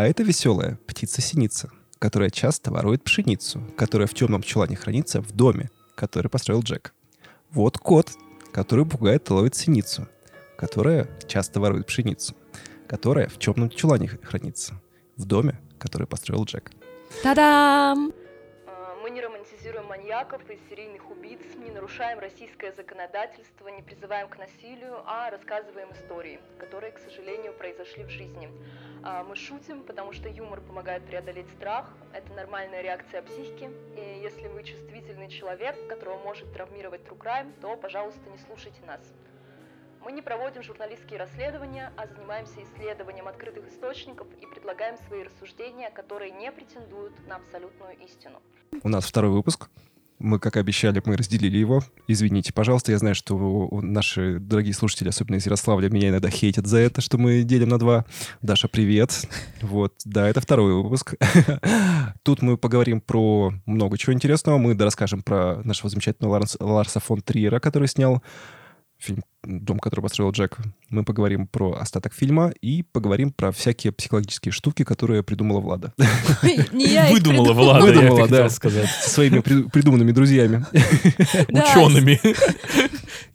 А это веселая птица-синица, которая часто ворует пшеницу, которая в темном чулане хранится в доме, который построил Джек. Вот кот, который пугает и ловит синицу, которая часто ворует пшеницу, которая в темном чулане хранится в доме, который построил Джек. Та-дам! А, Мы не романтизируем маньяков и серийных убийц, не нарушаем российское законодательство, не призываем к насилию, а рассказываем истории, которые, к сожалению, произошли в жизни. А, Мы шутим, потому что юмор помогает преодолеть страх, это нормальная реакция психики, и если вы чувствительный человек, которого может травмировать true crime, то, пожалуйста, не слушайте нас. Мы не проводим журналистские расследования, а занимаемся исследованием открытых источников и предлагаем свои рассуждения, которые не претендуют на абсолютную истину. У нас второй выпуск. Мы, как обещали, мы разделили его. Извините, пожалуйста, я знаю, что наши дорогие слушатели, особенно из Ярославля, меня иногда хейтят за это, что мы делим на два. Даша, привет. Вот, да, это второй выпуск. Тут мы поговорим про много чего интересного. Мы расскажем про нашего замечательного Ларс- Ларса фон Триера, который снял фильм «Дом, который построил Джек». Мы поговорим про остаток фильма и поговорим про всякие психологические штуки, которые придумала Влада. Не Выдумала. Влада, я Выдумала, да. сказать. Со своими при- придуманными друзьями. Учеными.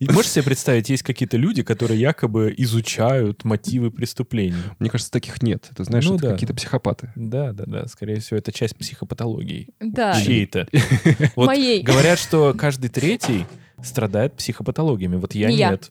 Можешь себе представить, есть какие-то люди, которые якобы изучают мотивы преступлений. Мне кажется, таких нет. Ты знаешь, Ну это да. какие-то психопаты. Да, да, да. Скорее всего, это часть психопатологии. Да. Чьей-то. Моей. говорят, что каждый третий страдает психопатологиями. Вот я Не я. нет.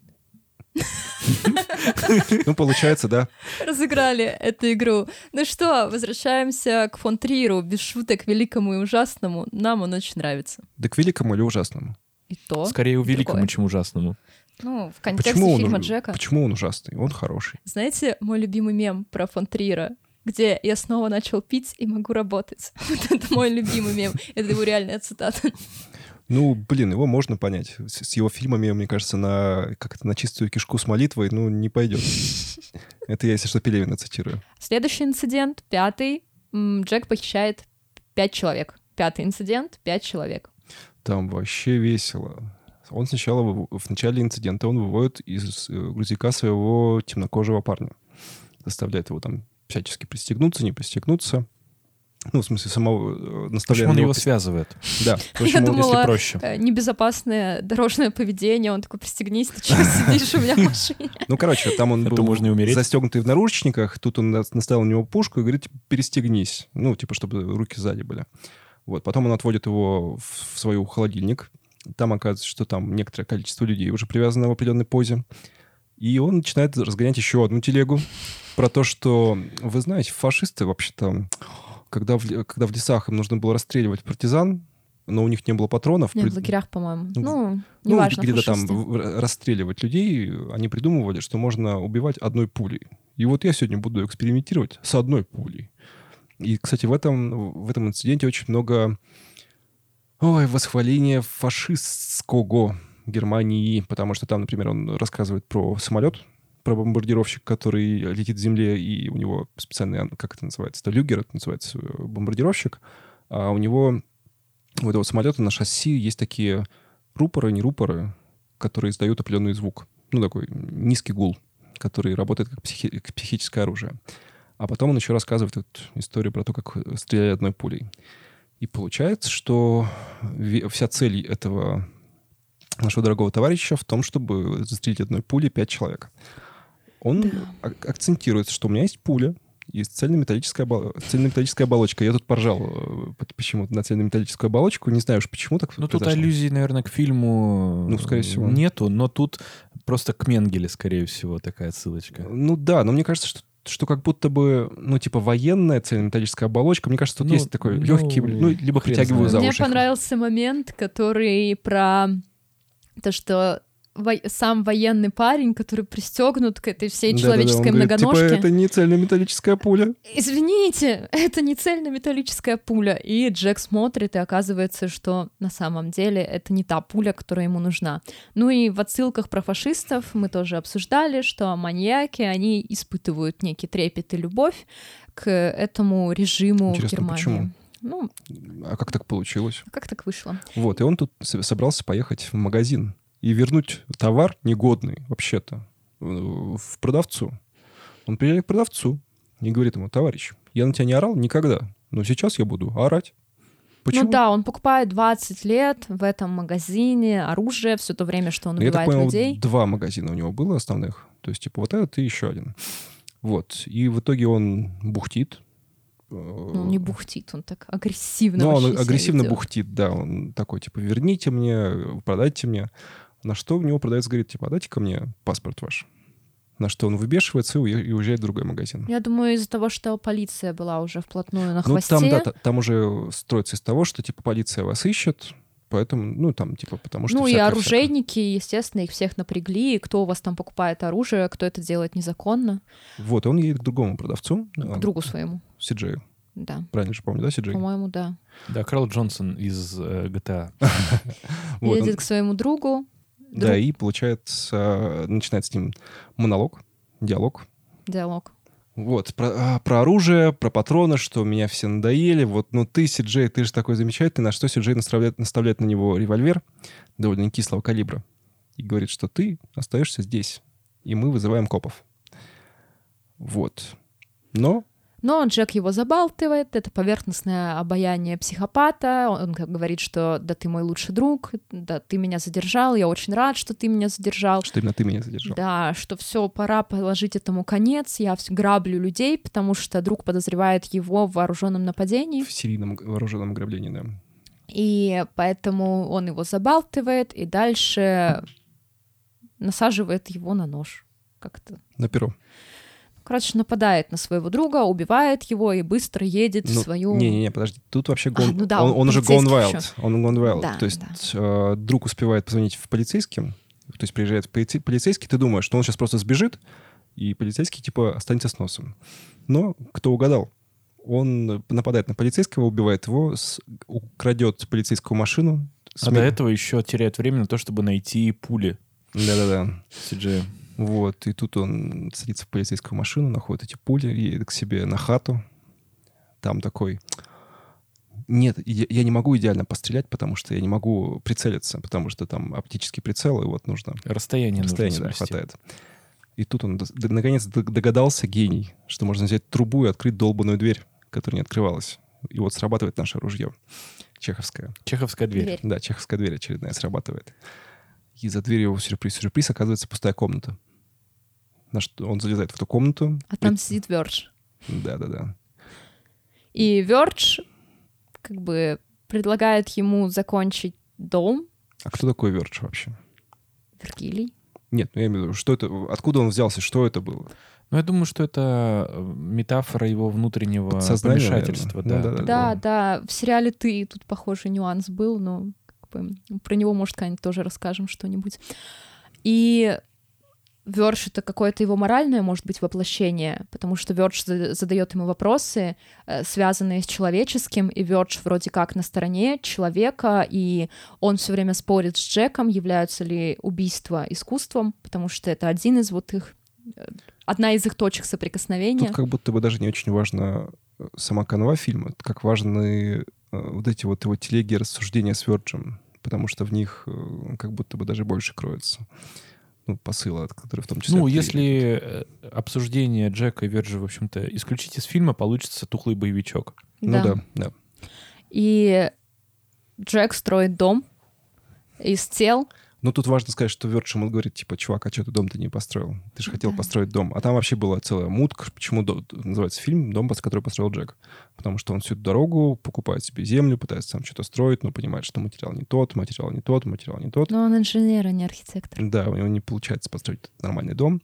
Ну, получается, да. разыграли эту игру. Ну что, возвращаемся к фон Триеру, без шуток, великому и ужасному. Нам он очень нравится. Да к великому или ужасному? И то. Скорее великому, чем ужасному. Ну, в контексте Почему он, фильма уж- Джека. почему он ужасный? Он хороший. Знаете, мой любимый мем про фон Триера, где я снова начал пить и могу работать. Вот это мой любимый мем. Это его реальная цитата. Ну, блин, его можно понять. С, с его фильмами, мне кажется, на как это на чистую кишку с молитвой, ну, не пойдет. Это я, если что, Пелевина цитирую. Следующий инцидент, пятый. Джек похищает пять человек. Пятый инцидент, пять человек. Там вообще весело. Он сначала, в начале инцидента, он выводит из э, грузовика своего темнокожего парня. Заставляет его там всячески пристегнуться, не пристегнуться. Ну, в смысле, самого э, В наставляет общем, он его связывает, Да. Общем, Я думала, если проще. э, небезопасное дорожное поведение. Он такой, пристегнись, ты что сидишь у меня в машине? Ну, короче, там он был можно умереть. застегнутый в наручниках, тут он на- наставил на него пушку и говорит, типа, перестегнись. Ну, типа, чтобы руки сзади были. Вот, потом он отводит его в в свой холодильник. Там оказывается, что там некоторое количество людей уже привязано в определенной позе. И он начинает разгонять еще одну телегу про то, что, вы знаете, фашисты вообще-то, когда в, когда в лесах им нужно было расстреливать партизан, но у них не было патронов, Не, пред- в лагерях, по-моему. Ну, Ну, ну, неважно, где-то там расстреливать людей, они придумывали, что можно убивать одной пулей. И вот я сегодня буду экспериментировать с одной пулей. И, кстати, в этом, в этом инциденте очень много ой, восхваления фашистского Германии, потому что там, например, он рассказывает про самолет, про бомбардировщик, который летит к земле, и у него специальный, как это называется, это люгер, это называется э, бомбардировщик, а у него у этого самолета на шасси есть такие рупоры, не рупоры, которые издают определенный звук. Ну, такой низкий гул, который работает как, психи- как психическое оружие. А потом он еще рассказывает эту историю про то, как стреляли одной пулей. И получается, что вся цель этого нашего дорогого товарища в том, чтобы застрелить одной пулей пять человек. Он Да. ак- акцентирует, что у меня есть пуля, есть цельнометаллическая, обо- цельнометаллическая оболочка. Я тут поржал э, почему-то на цельнометаллическую оболочку. Не знаю уж почему так Ну, тут аллюзий, наверное, к фильму Ну, скорее всего. нету, но тут просто к Менгеле, скорее всего, такая ссылочка. Ну да, но мне кажется, что что как будто бы, ну, типа, военная цельнометаллическая оболочка. Мне кажется, тут Ну, есть такой ну, легкий, ну, либо притягиваю за Мне уши. понравился момент, который про то, что во- сам военный парень, который пристегнут к этой всей человеческой говорит, многоножке. Типа, это не цельнометаллическая пуля. Извините, это не цельнометаллическая пуля. И Джек смотрит, и оказывается, что на самом деле это не та пуля, которая ему нужна. Ну и в отсылках про фашистов мы тоже обсуждали, что маньяки, они испытывают некий трепет и любовь к этому режиму Интересно, Германии. почему? Ну, А как так получилось? как так вышло? Вот, и он тут собрался поехать в магазин и вернуть товар негодный, вообще-то, э, в продавцу. Он приезжает к продавцу и говорит ему, товарищ, Я на тебя не орал никогда, но сейчас я буду орать. Почему? Ну да, он покупает 20 лет в этом магазине оружие все то время, что он Ну, я так убивает понял, людей. два магазина у него было основных. То есть, типа, вот этот и еще один. Вот. И в итоге он бухтит. Ну, он не бухтит, он так агрессивно Ну, он агрессивно бухтит, да. Он такой, типа, верните мне, продайте мне. На что у него продавец говорит, типа, «А дайте ко мне паспорт ваш. На что он выбешивается и уе- и уезжает в другой магазин. Я думаю, из-за того, что полиция была уже вплотную на Ну, хвосте. там, да, та- там уже строится из того, что, типа, полиция вас ищет, поэтому, ну, там, типа, потому что... ну и всякое- оружейники, естественно, их всех напрягли. И кто у вас там покупает оружие, кто это делает незаконно, всякое. Вот, и он едет к другому продавцу, к другу своему. Сиджею. Да, Правильно же помню, да, Сиджей? по-моему, да. Да, Карл Джонсон из э, GTA. Вот, Едет к своему другу. Да, друг- и получается, начинает с ним монолог, диалог. Диалог. Вот, про, а, про оружие, про патроны, что меня все надоели. Вот, ну ты, Сиджей, ты же такой замечательный. На что Сиджей наставляет, наставляет на него револьвер довольно кислого калибра. И говорит, что ты остаешься здесь. И мы вызываем копов. Вот. Но Но Джек его забалтывает, это поверхностное обаяние психопата. Он говорит, что да ты мой лучший друг, да ты меня задержал, я очень рад, что ты меня задержал. что именно ты меня задержал. Да, что все, пора положить этому конец. Я граблю людей, потому что друг подозревает его в вооруженном нападении. В серийном вооруженном ограблении, да. И поэтому он его забалтывает и дальше насаживает его на нож. Как-то. На перо. Короче, нападает на своего друга, убивает его и быстро едет в Ну, свою... Не-не-не, подожди. Тут вообще gone- ну да, он, он он уже gone wild. Он gone wild. Да, То есть да. э, друг успевает позвонить в полицейским, то есть приезжает полицей- полицейский, ты думаешь, что он сейчас просто сбежит, и полицейский типа останется с носом. Но кто угадал? Он нападает на полицейского, убивает его, с- украдет полицейскую машину. А до этого еще теряет время на то, чтобы найти пули Да-да-да. CJ. Вот, и тут он садится в полицейскую машину, находит эти пули, едет к себе на хату. Там такой... Нет, я, я не могу идеально пострелять, потому что я не могу прицелиться, потому что там оптический прицел, и вот нужно... Расстояние, Расстояние, да, нужно соблюсти. хватает. И тут он наконец догадался, гений, что можно взять трубу и открыть долбанную дверь, которая не открывалась. И вот срабатывает наше ружье. Чеховское. Чеховская дверь. Дверь. Да, чеховская дверь очередная срабатывает. И за дверью сюрприз-сюрприз оказывается пустая комната. На что он залезает в эту комнату. А там сидит Вердж. Да-да-да. И Вердж как бы предлагает ему закончить дом А кто такой Вердж вообще? Вергилий. Нет, ну я имею в виду, что это, откуда он взялся, что это было? Ну, я думаю, что это э, метафора его внутреннего помешательства. Да. Ну, да, Да, да, в сериале «Ты» тут похожий нюанс был, но как бы, про него, может, когда-нибудь тоже расскажем что-нибудь. И Вердж — это какое-то его моральное, может быть, воплощение, потому что Вердж задает ему вопросы, э, связанные с человеческим, и Вердж вроде как на стороне человека, и он все время спорит с Джеком, являются ли убийства искусством, потому что это один из вот их э, одна из их точек соприкосновения. Тут как будто бы даже не очень важна э, сама канва фильма, как важны вот эти вот его телеги рассуждения с Верджем, потому что в них как будто бы даже больше кроется ну, посыла, который в том числе... Ну, от если э, обсуждение Джека и Верджи, в общем-то, исключить из фильма, получится тухлый боевичок. Ну да, да. И Джек строит дом из тел. Но тут важно сказать, что Вердж ему говорит, типа, чувак, а что ты дом-то не построил? Ты же хотел Да. построить дом. А там вообще была целая мутка. Почему до- называется фильм «Дом, который построил Джек»? Потому что он всю дорогу покупает себе землю, пытается там что-то строить, но понимает, что материал не тот, материал не тот, материал не тот. Но он инженер, а не архитектор. Да, у него не получается построить нормальный дом.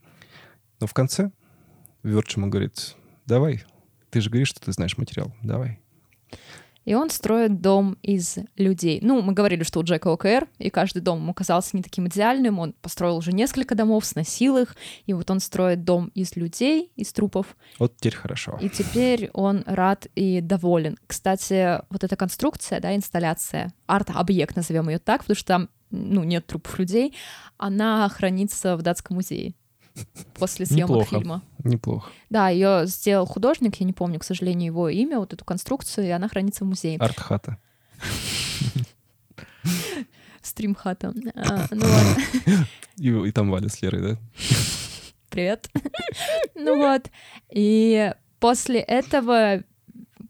Но в конце Вердж ему говорит, давай, ты же говоришь, что ты знаешь материал, давай. И он строит дом из людей. Ну, мы говорили, что у Джека ОКР, и каждый дом ему казался не таким идеальным. Он построил уже несколько домов, сносил их, и вот он строит дом из людей, из трупов, Вот теперь хорошо. и теперь он рад и доволен. Кстати, вот эта конструкция, да, инсталляция, арт-объект, назовем ее так, потому что там ну, нет трупов людей, она хранится в датском музее после съемок Неплохо. фильма. Неплохо. Да, ее сделал художник, я не помню, к сожалению, его имя, вот эту конструкцию, и она хранится в музее. Арт-хата. Стримхата. А, ну и там Валя с Лерой, да? привет. ну вот. И После этого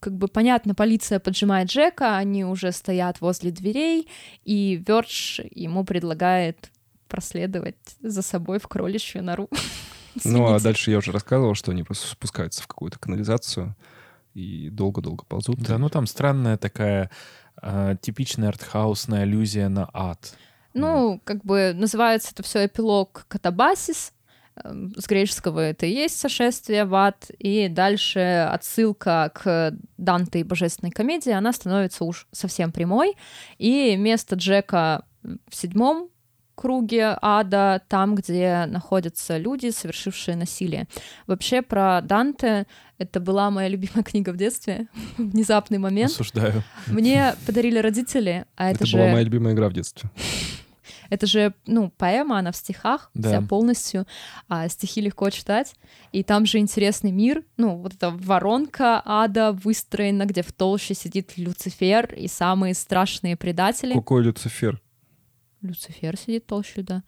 как бы понятно, полиция поджимает Джека, они уже стоят возле дверей, и Вердж ему предлагает проследовать за собой в кроличью нору. Ну, а дальше я уже рассказывал, что они просто спускаются в какую-то канализацию и долго-долго ползут. Да, ну там странная такая а, типичная артхаусная аллюзия на ад. Ну, как бы называется это все эпилог катабасис. Эм, С греческого это и есть сошествие в ад. И дальше отсылка к Данте и божественной комедии, она становится уж совсем прямой. И место Джека в седьмом круге ада, там, где находятся люди, совершившие насилие. Вообще про Данте это была моя любимая книга в детстве. Внезапный момент. Осуждаю. Мне подарили родители, а это, Это же... была моя любимая игра в детстве. Это же, ну, поэма, она в стихах, Да. вся полностью, а стихи легко читать. И там же интересный мир, ну, вот эта воронка ада выстроена, где в толще сидит Люцифер и самые страшные предатели. Какой Люцифер? Люцифер сидит толще, да.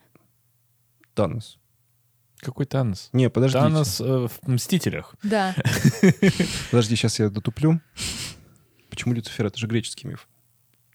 Танос. Какой Танос? Не, подождите. Танос э, в «Мстителях». Да, Подожди, сейчас я дотуплю. Почему Люцифер? Это же греческий миф.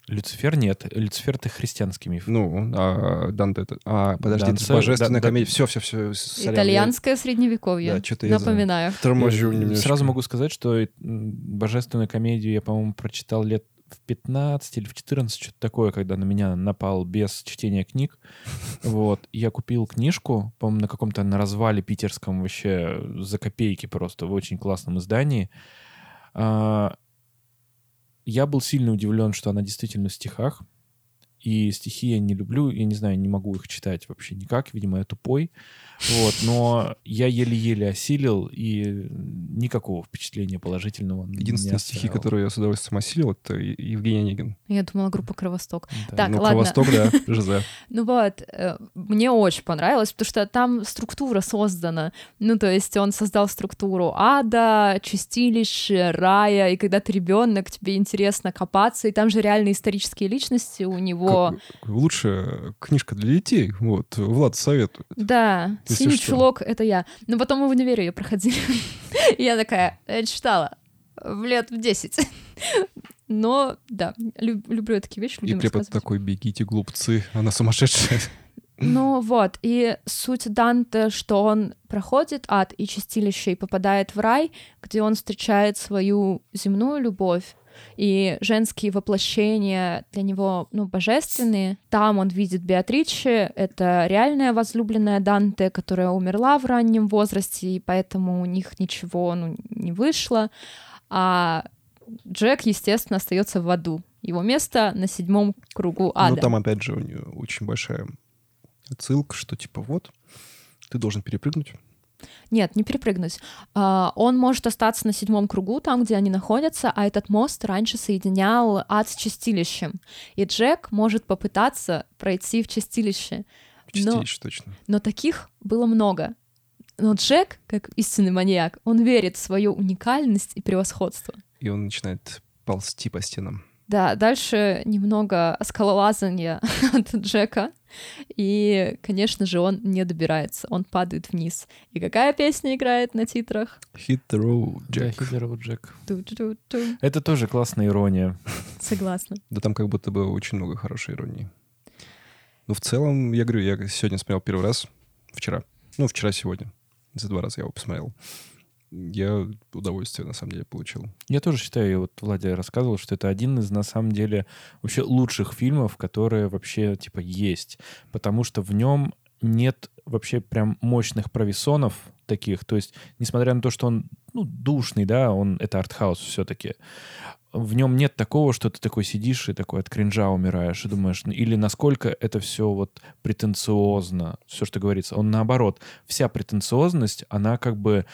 Люцифер нет. Люцифер — это христианский миф. Ну, а Данте это... А, подожди, это Данте- божественная да- да- комедия. Все, все, все. итальянское средневековье, Да, чё-то я за- напоминаю. Торможу немножко. Сразу могу сказать, что божественную комедию я, по-моему, прочитал лет в 15 или в 14, что-то такое, когда на меня напал без чтения книг. Вот. Я купил книжку, по-моему, на каком-то на развале питерском вообще за копейки просто, в очень классном издании. А, Я был сильно удивлен, что она действительно в стихах. И стихи я не люблю, я не знаю, не могу их читать вообще никак, видимо, я тупой. Вот, но я еле-еле осилил, и никакого впечатления положительного Единственные стихи, которые я с удовольствием осилил, это Евгений Онегин. Я думала, группа Кровосток. Да. Так, ну, ладно. Кровосток, да, Жизе. Ну вот, э, мне очень понравилось, потому что там структура создана. Ну, то есть он создал структуру ада, чистилища, рая, и когда ты ребенок, тебе интересно копаться, и там же реально исторические личности у него. Как- Лучшая книжка для детей. Вот, Влад советует. Да, Если синий что. чулок — это я. Но потом мы в универе ее проходили. Я такая, «Я читала в лет в 10. Но, да, люб- люблю такие вещи, И препод такой, бегите, глупцы, она сумасшедшая. Ну вот, и суть Данте, что он проходит ад и чистилище и попадает в рай, где он встречает свою земную любовь, и женские воплощения для него, ну, божественные. Там он видит Беатриче, это реальная возлюбленная Данте, которая умерла в раннем возрасте, и поэтому у них ничего, ну, не вышло. А Джек, естественно, остается в аду. Его место на седьмом кругу ада. Ну, там, опять же, у нее очень большая отсылка, что типа вот, ты должен перепрыгнуть. Нет, не перепрыгнуть. А, Он может остаться на седьмом кругу, там, где они находятся, а этот мост раньше соединял ад с чистилищем. И Джек может попытаться пройти в чистилище. В чистилище точно. Но таких было много. Но Джек, как истинный маньяк, он верит в свою уникальность и превосходство. И он начинает ползти по стенам. Да, дальше немного скалолазания от Джека. И, конечно же, он не добирается, он падает вниз. И какая песня играет на титрах? Hit the road, Да, Jack. Hit the road, Jack. Это тоже классная ирония. Согласна. Да там как будто бы очень много хорошей иронии. Ну, в целом, я говорю, я сегодня смотрел первый раз, вчера. Ну, вчера-сегодня. За два раза я его посмотрел. Я удовольствие, на самом деле, получил. Я тоже считаю, вот Владя рассказывал, что это один из, на самом деле, вообще лучших фильмов, которые вообще, типа, есть. Потому что в нем нет вообще прям мощных провисонов таких. То есть, несмотря на то, что он, ну, душный, да, он, это артхаус все-таки, в нем нет такого, что ты такой сидишь и такой от кринжа умираешь и думаешь, или насколько это все вот претенциозно, все, что говорится. Он наоборот, вся претенциозность, она как бы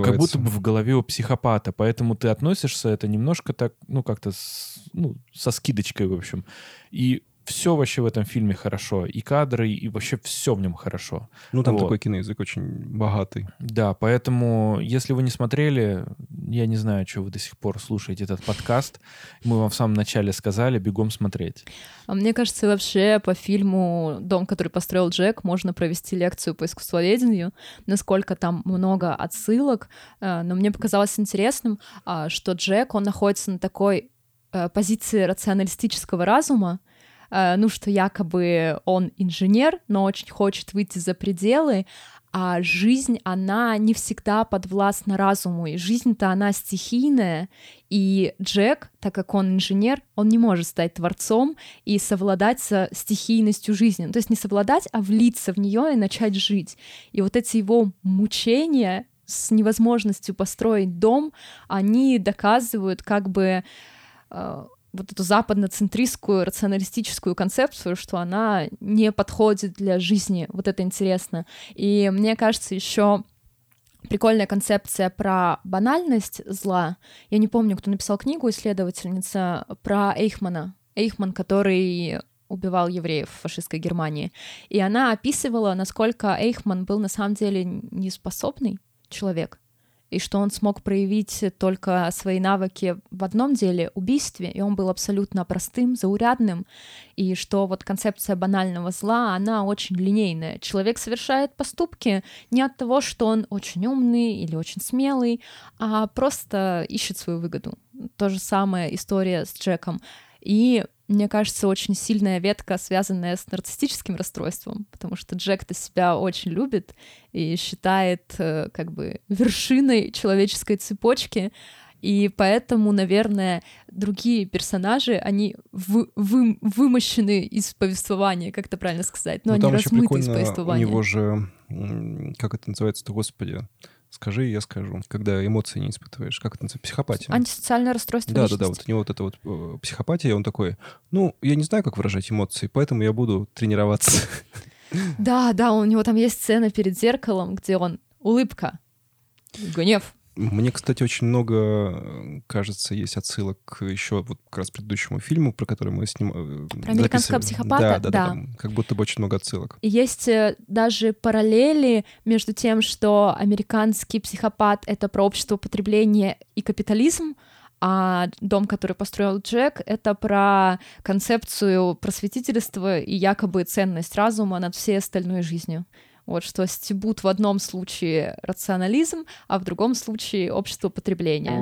э, как будто бы в голове у психопата, поэтому ты относишься это немножко так, ну, как-то с- ну, со скидочкой, в общем. И все вообще в этом фильме хорошо. И кадры, и вообще все в нем хорошо. Ну, там Вот. такой киноязык очень богатый. Да, поэтому, если вы не смотрели, я не знаю, что вы до сих пор слушаете этот подкаст. Мы вам в самом начале сказали, бегом смотреть. А мне кажется, вообще по фильму «Дом, который построил Джек» можно провести лекцию по искусствоведению, насколько там много отсылок. Э, но мне показалось интересным, а, что Джек, он находится на такой э, позиции рационалистического разума, ну, что якобы он инженер, но очень хочет выйти за пределы, а жизнь, она не всегда подвластна разуму, и жизнь-то она стихийная, и Джек, так как он инженер, он не может стать творцом и совладать со стихийностью жизни. То есть не совладать, а влиться в нее и начать жить. И вот эти его мучения с невозможностью построить дом, они доказывают как бы э, вот эту западноцентристскую рационалистическую концепцию, что она не подходит для жизни. Вот это интересно. И мне кажется, еще прикольная концепция про банальность зла. Я не помню, кто написал книгу, исследовательница, про Эйхмана. Эйхман, который убивал евреев в фашистской Германии. И она описывала, насколько Эйхман был на самом деле неспособный человек и что он смог проявить только свои навыки в одном деле — убийстве, и он был абсолютно простым, заурядным, и что вот концепция банального зла, она очень линейная. Человек совершает поступки не от того, что он очень умный или очень смелый, а просто ищет свою выгоду. То же самое история с Джеком. И мне кажется, очень сильная ветка, связанная с нарциссическим расстройством, потому что Джек-то себя очень любит и считает э, как бы вершиной человеческой цепочки, и поэтому, наверное, другие персонажи, они вы, вы, вымощены из повествования, как это правильно сказать, но ну, они размыты из повествования. У него же, как это называется-то, господи, Скажи, я скажу. Когда эмоции не испытываешь. Как это называется? Психопатия. Антисоциальное расстройство Да, личности. да, да. Вот у него вот это вот э, психопатия, он такой, ну, я не знаю, как выражать эмоции, поэтому я буду тренироваться. Да, да, у него там есть сцена перед зеркалом, где он улыбка, гнев, мне, кстати, очень много, кажется, есть отсылок к еще вот как раз предыдущему фильму, про который мы снимали. Э, про американского психопата? Да, да, да. да как будто бы очень много отсылок. Есть э, даже параллели между тем, что американский психопат — это про общество потребления и капитализм, а дом, который построил Джек, это про концепцию просветительства и якобы ценность разума над всей остальной жизнью. Вот что стебут в одном случае рационализм, а в другом случае общество потребления.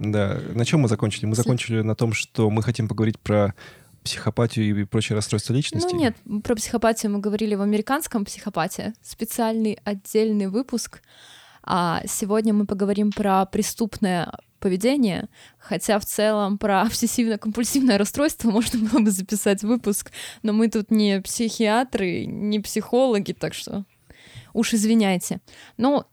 Да, на чем мы закончили? Мы закончили на том, что мы хотим поговорить про психопатию и прочие расстройства личности? Ну нет, про психопатию мы говорили в американском психопате. Специальный отдельный выпуск. А сегодня мы поговорим про преступное поведения, хотя в целом про обсессивно-компульсивное расстройство можно было бы записать выпуск, но мы тут не психиатры, не психологи, так что уж извиняйте. Ну,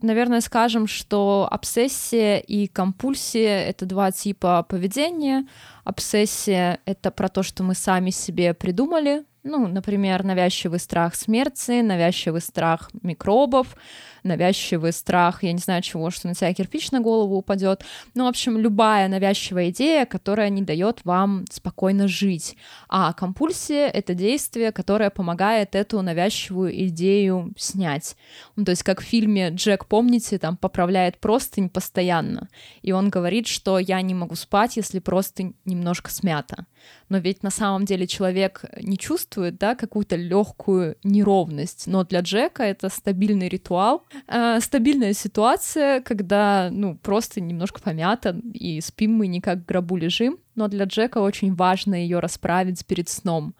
наверное, скажем, что обсессия и компульсия — это два типа поведения. Обсессия — это про то, что мы сами себе придумали, ну, например, навязчивый страх смерти, навязчивый страх микробов, навязчивый страх, я не знаю чего, что на тебя кирпич на голову упадет. Ну, в общем, любая навязчивая идея, которая не дает вам спокойно жить. А компульсия — это действие, которое помогает эту навязчивую идею снять. Ну, то есть, как в фильме «Джек», помните, там поправляет простынь постоянно, и он говорит, что я не могу спать, если простынь немножко смята. Но ведь на самом деле человек не чувствует, да, какую-то легкую неровность. Но для Джека это стабильный ритуал, э, стабильная ситуация, когда, ну, просто немножко помята, и спим мы не как в гробу лежим, но для Джека очень важно ее расправить перед сном.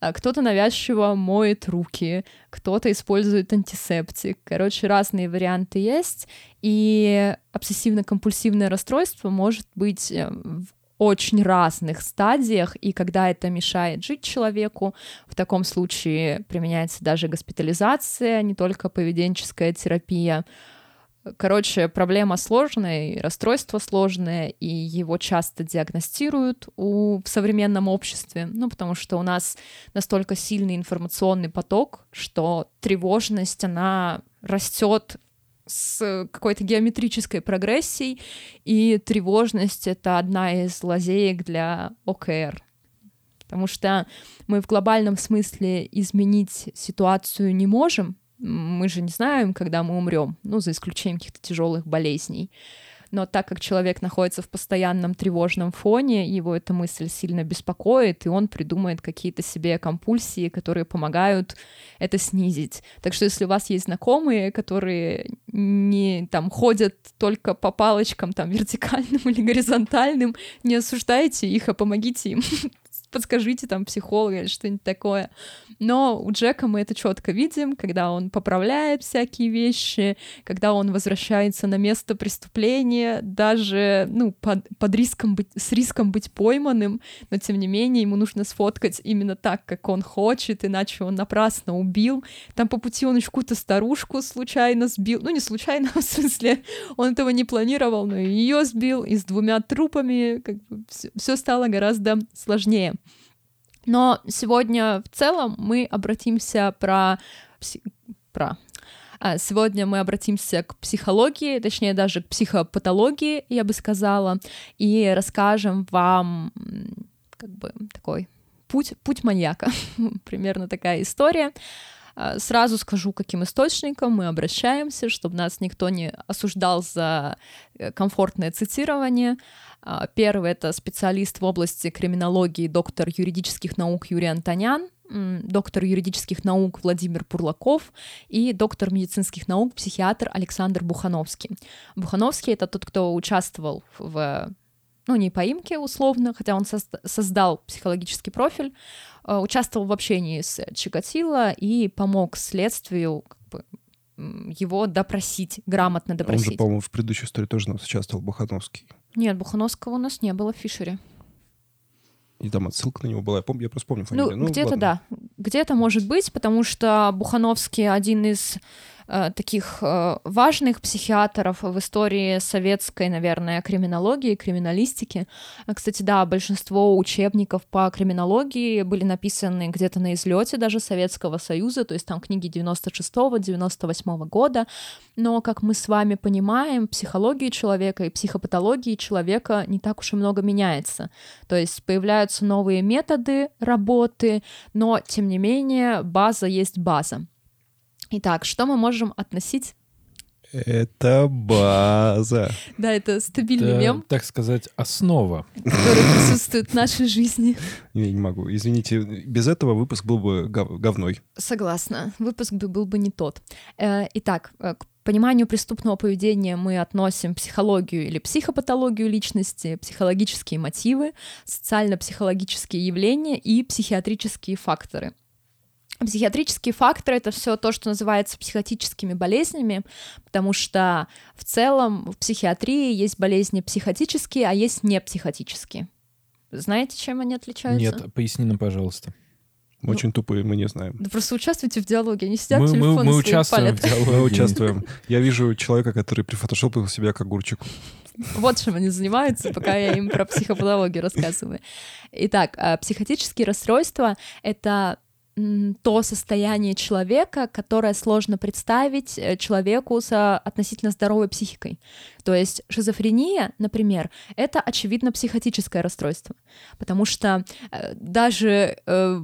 А кто-то навязчиво моет руки, кто-то использует антисептик. Короче, разные варианты есть. И обсессивно-компульсивное расстройство может быть э, очень разных стадиях, и когда это мешает жить человеку, в таком случае применяется даже госпитализация, не только поведенческая терапия. Короче, проблема сложная, расстройство сложное, и его часто диагностируют у, в современном обществе, ну, потому что у нас настолько сильный информационный поток, что тревожность, она растет с какой-то геометрической прогрессией, и тревожность — это одна из лазеек для ОКР. Потому что мы в глобальном смысле изменить ситуацию не можем, мы же не знаем, когда мы умрем, ну, за исключением каких-то тяжелых болезней но так как человек находится в постоянном тревожном фоне, его эта мысль сильно беспокоит, и он придумает какие-то себе компульсии, которые помогают это снизить. Так что если у вас есть знакомые, которые не там ходят только по палочкам там вертикальным или горизонтальным, не осуждайте их, а помогите им подскажите там психолога или что-нибудь такое. Но у Джека мы это четко видим, когда он поправляет всякие вещи, когда он возвращается на место преступления, даже ну, под, под риском быть, с риском быть пойманным, но тем не менее ему нужно сфоткать именно так, как он хочет, иначе он напрасно убил. Там по пути он еще какую-то старушку случайно сбил, ну не случайно, в смысле, он этого не планировал, но ее сбил, и с двумя трупами как бы все стало гораздо сложнее. Но сегодня в целом мы обратимся про... про а, Сегодня мы обратимся к психологии, точнее даже к психопатологии, я бы сказала, и расскажем вам как бы такой путь, путь маньяка, примерно такая история. А, сразу скажу, каким источником мы обращаемся, чтобы нас никто не осуждал за э, комфортное цитирование. А, первый — это специалист в области криминологии, доктор юридических наук Юрий Антонян, доктор юридических наук Владимир Пурлаков и доктор медицинских наук, психиатр Александр Бухановский. Бухановский — это тот, кто участвовал в ну, не поимке условно, хотя он создал психологический профиль, а, участвовал в общении с Чикатило и помог следствию как бы, его допросить, грамотно допросить. Он же, по-моему, в предыдущей истории тоже у нас участвовал, Бухановский. Нет, Бухановского у нас не было в Фишере. И там отсылка на него была. Я, помню, я просто помню фамилию. Ну, ну где-то да. Где-то может быть, потому что Бухановский один из таких э, важных психиатров в истории советской, наверное, криминологии, криминалистики. Э, кстати, да, большинство учебников по криминологии были написаны где-то на излете даже Советского Союза, то есть там книги 96-98 года, но, как мы с вами понимаем, психологии человека и психопатологии человека не так уж и много меняется. То есть появляются новые методы работы, но, тем не менее, база есть база. Итак, что мы можем относить это база. Да, это стабильный мем. Так сказать, основа. Который присутствует в нашей жизни. Я не могу. Извините, без этого выпуск был бы говной. Согласна. Выпуск бы был бы не тот. Э, итак, э, к пониманию преступного поведения мы относим психологию или психопатологию личности, психологические мотивы, социально-психологические явления и психиатрические факторы — Психиатрические факторы — это все то, что называется психотическими болезнями, потому что в целом в психиатрии есть болезни психотические, а есть непсихотические. Знаете, чем они отличаются? Нет, поясни нам, пожалуйста. Мы ну, очень тупые, мы не знаем. Да просто участвуйте в диалоге, они сидят мы, телефон мы, мы участвуем палят. в диалоге. Мы участвуем. Я вижу человека, который прифотошопил себя к огурчику. Вот чем они занимаются, пока я им про психопатологию рассказываю. Итак, а, психотические расстройства — это то состояние человека, которое сложно представить э, человеку с относительно здоровой психикой. То есть шизофрения, например, это очевидно психотическое расстройство, потому что э, даже э,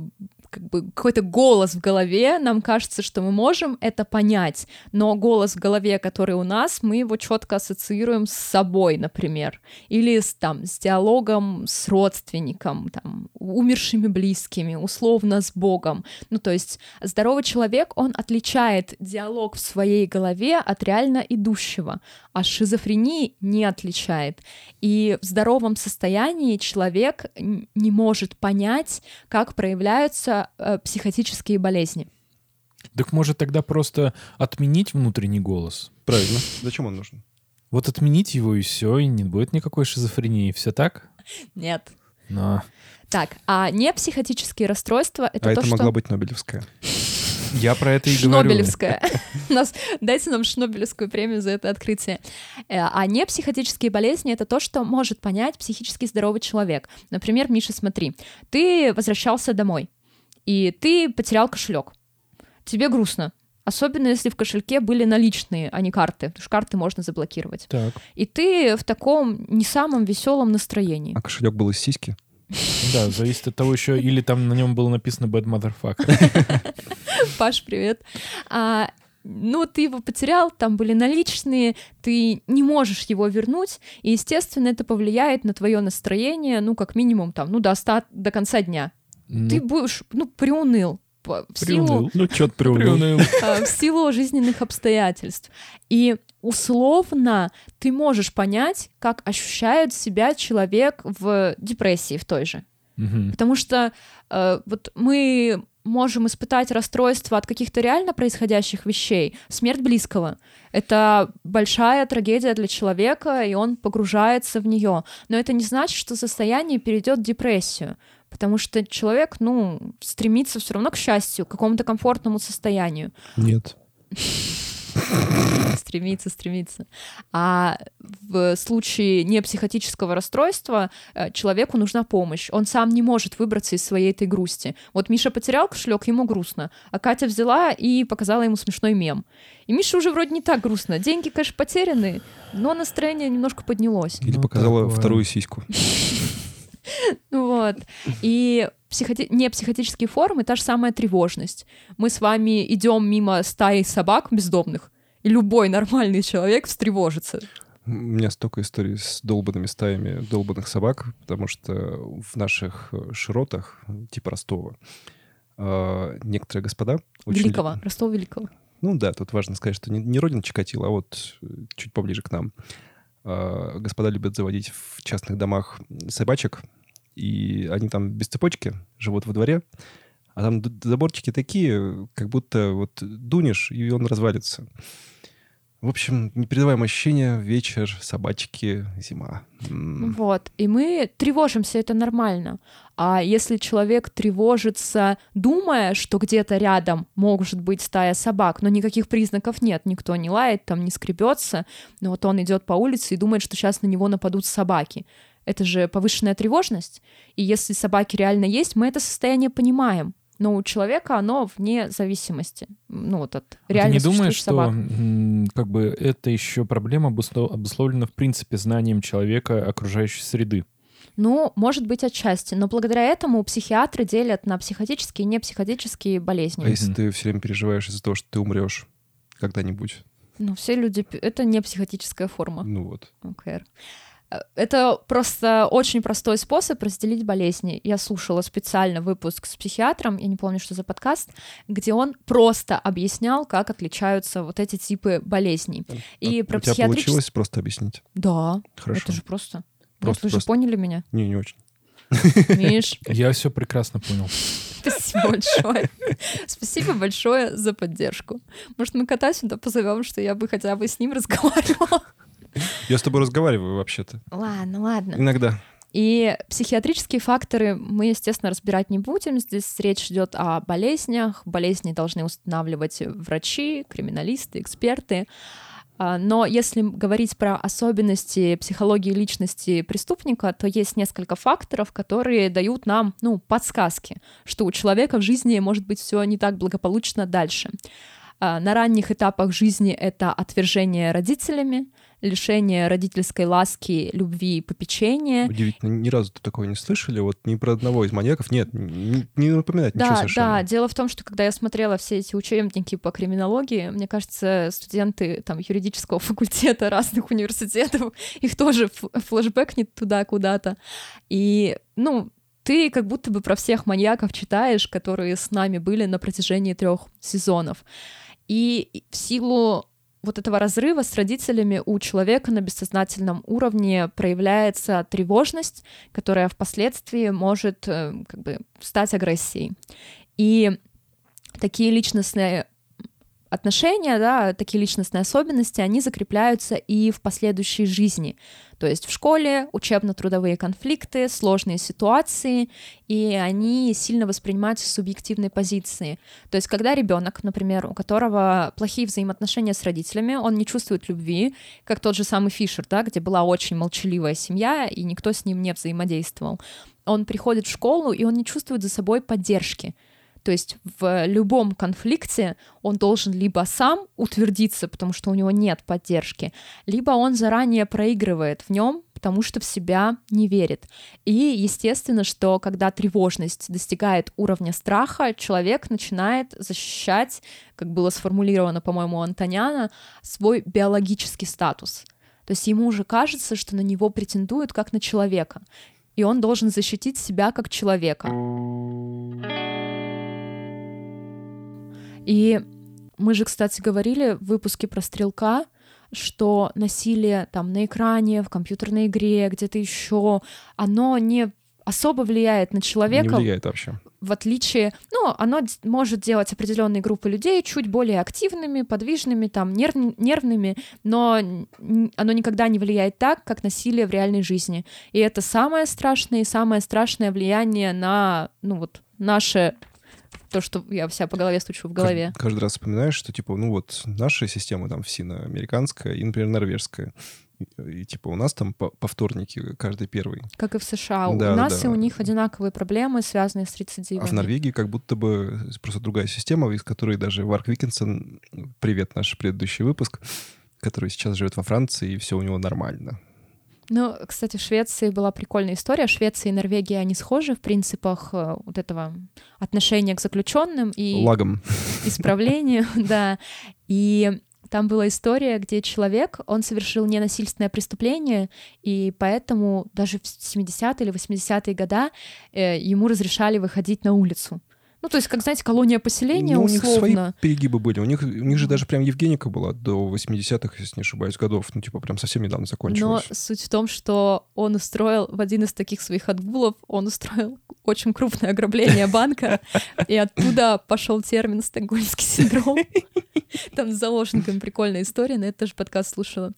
как бы какой-то голос в голове, нам кажется, что мы можем это понять, но голос в голове, который у нас, мы его четко ассоциируем с собой, например, или с, там, с диалогом с родственником, там, умершими близкими, условно с Богом. Ну, то есть здоровый человек, он отличает диалог в своей голове от реально идущего, а шизофрении не отличает. И в здоровом состоянии человек не может понять, как проявляются э, психотические болезни. Так может тогда просто отменить внутренний голос? Правильно. Зачем он нужен? Вот отменить его и все, и не будет никакой шизофрении. Все так? Нет. Но... Так, а не психотические расстройства это а то, это что... могла быть Нобелевская. Я про это и говорю. Шнобелевская. Нас, дайте нам Шнобелевскую премию за это открытие. Э, а не психотические болезни — это то, что может понять психически здоровый человек. Например, Миша, смотри, ты возвращался домой, и ты потерял кошелек. Тебе грустно. Особенно если в кошельке были наличные, а не карты, потому что карты можно заблокировать. Так. И ты в таком не самом веселом настроении. А кошелек был из сиськи? Да, зависит от того еще, или там на нем было написано bad motherfucker. Паш, привет. А, ну, ты его потерял, там были наличные, ты не можешь его вернуть, и, естественно, это повлияет на твое настроение, ну, как минимум, там, ну, до, оста- до конца дня. Ну, Ты будешь, ну, приуныл. В силу. Ну, чё-то приуныл. Приуныл. а, в силу жизненных обстоятельств. И условно ты можешь понять, как ощущает себя человек в депрессии в той же. Потому что э, вот мы можем испытать расстройство от каких-то реально происходящих вещей. Смерть близкого — это большая трагедия для человека, и он погружается в нее. Но это не значит, что состояние перейдет в депрессию. Потому что человек, ну, стремится все равно к счастью, к какому-то комфортному состоянию. Нет. Стремится, стремится. А в случае непсихотического расстройства э, человеку нужна помощь. Он сам не может выбраться из своей этой грусти. Вот Миша потерял кошелек, ему грустно. А Катя взяла и показала ему смешной мем. И Мише уже вроде не так грустно. Деньги, конечно, потеряны, но настроение немножко поднялось. Или Ну, показала такое. вторую сиську. Вот. И психоти... непсихотические формы — та же самая тревожность. Мы с вами идем мимо стаи собак бездомных, и любой нормальный человек встревожится. У меня столько историй с долбанными стаями долбанных собак, потому что в наших э, широтах, типа Ростова, э, некоторые господа... очень Великого, Ростова Великого. Ну да, тут важно сказать, что не, не родина Чикатило, а вот э, чуть поближе к нам. А, Господа любят заводить в частных домах собачек, и они там без цепочки живут во дворе, а там заборчики такие, как будто вот дунешь, и он развалится. В общем, непередаваемое ощущение, вечер, собачки, зима. Вот. И мы тревожимся, это нормально. А если человек тревожится, думая, что где-то рядом может быть стая собак, но никаких признаков нет, никто не лает, там не скребется, но вот он идет по улице и думает, что сейчас на него нападут собаки. Это же повышенная тревожность. И если собаки реально есть, мы это состояние понимаем. Но у человека оно вне зависимости. Ну, вот от А реально Ты не думаешь, что собак. как бы это еще проблема обусло- обусловлена в принципе знанием человека окружающей среды? Ну, может быть, отчасти. Но благодаря этому психиатры делят на психотические и непсихотические болезни. А если ты все время переживаешь из-за того, что ты умрешь когда-нибудь? Ну, все люди... Это не психотическая форма Ну вот. ОКР. Э, Это просто очень простой способ разделить болезни. Я слушала специально выпуск с психиатром, я не помню, что за подкаст, где он просто объяснял, как отличаются вот эти типы болезней. И А про у тебя психиатрические... получилось просто объяснить? Да, Хорошо. это же просто. Просто- Просто, вы же поняли меня, Не, не очень. Миш? Я все прекрасно понял. Спасибо большое. Спасибо большое за поддержку. Может, мы кота сюда позовем, что я бы хотя бы с ним разговаривала? Я с тобой разговариваю вообще-то. Ладно, ладно. Иногда. И психиатрические факторы мы, естественно, разбирать не будем. Здесь речь идет о болезнях. Болезни должны устанавливать врачи, криминалисты, эксперты. А, Но если говорить про особенности психологии личности преступника, то есть несколько факторов, которые дают нам ну, подсказки, что у человека в жизни может быть все не так благополучно дальше. А, На ранних этапах жизни это отвержение родителями, лишение родительской ласки, любви и попечения. Удивительно, ни разу такого не слышали. Вот ни про одного из маньяков нет, не, не напоминает ничего Да, совершенно. да. Дело в том, что когда я смотрела все эти учебники по криминологии, мне кажется, студенты там юридического факультета разных университетов, их тоже ф- флешбэкнет туда куда-то. И, ну, ты как будто бы про всех маньяков читаешь, которые с нами были на протяжении трех сезонов. И в силу вот этого разрыва с родителями у человека на бессознательном уровне проявляется тревожность, которая впоследствии может э, как бы стать агрессией. И такие личностные отношения, да, такие личностные особенности, они закрепляются и в последующей жизни. То есть в школе учебно-трудовые конфликты, сложные ситуации, и они сильно воспринимаются с субъективной позиции. То есть когда ребенок, например, у которого плохие взаимоотношения с родителями, он не чувствует любви, как тот же самый Фишер, да, где была очень молчаливая семья, и никто с ним не взаимодействовал. Он приходит в школу, и он не чувствует за собой поддержки. То есть в любом конфликте он должен либо сам утвердиться, потому что у него нет поддержки, либо он заранее проигрывает в нем, потому что в себя не верит. И естественно, что когда тревожность достигает уровня страха, человек начинает защищать, как было сформулировано, по-моему, у Антоняна, свой биологический статус. То есть ему уже кажется, что на него претендуют как на человека, и он должен защитить себя как человека. И мы же, кстати, говорили в выпуске про стрелка, что насилие там на экране, в компьютерной игре, где-то еще, оно не особо влияет на человека. Не влияет вообще. В отличие, ну, оно может делать определенные группы людей чуть более активными, подвижными, там, нерв, нервными, но оно никогда не влияет так, как насилие в реальной жизни. И это самое страшное и самое страшное влияние на, ну, вот, наше то, что я вся по голове стучу в голове. Каждый, каждый раз вспоминаешь, что, типа, ну вот наша система там ФСИНа американская и, например, норвежская. И, типа у нас там по, по вторнике каждый первый. Как и в США. Да, у нас да. и у них одинаковые проблемы, связанные с рецидивами. А в Норвегии как будто бы просто другая система, из которой даже Варк Викинсон, привет, наш предыдущий выпуск, который сейчас живет во Франции, и все у него нормально. Ну, кстати, в Швеции была прикольная история. Швеция и Норвегия, они схожи в принципах э, вот этого отношения к заключенным и... Лагом. Исправлению, да. И там была история, где человек, он совершил ненасильственное преступление, и поэтому даже в 70-е или 80-е годы э, ему разрешали выходить на улицу. Ну, то есть, как, знаете, колония поселения, ну, условно. у них свои перегибы были. У них, у них же даже прям Евгеника была до 80-х, если не ошибаюсь, годов. Ну, типа, прям совсем недавно закончилась. Но суть в том, что он устроил в один из таких своих отгулов, он устроил очень крупное ограбление банка, и оттуда пошел термин «стокгольмский синдром». Там с заложниками прикольная история, на это тоже подкаст слушала.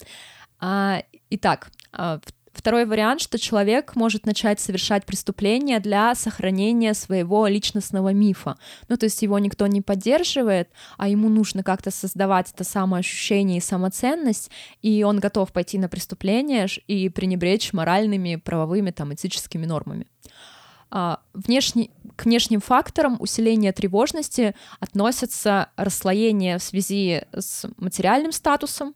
А, итак, а, Второй вариант, что человек может начать совершать преступления для сохранения своего личностного мифа. Ну, то есть его никто не поддерживает, а ему нужно как-то создавать это самоощущение и самоценность, и он готов пойти на преступление и пренебречь моральными, правовыми, там, этическими нормами. А, внешне, к внешним факторам усиления тревожности относятся расслоение в связи с материальным статусом,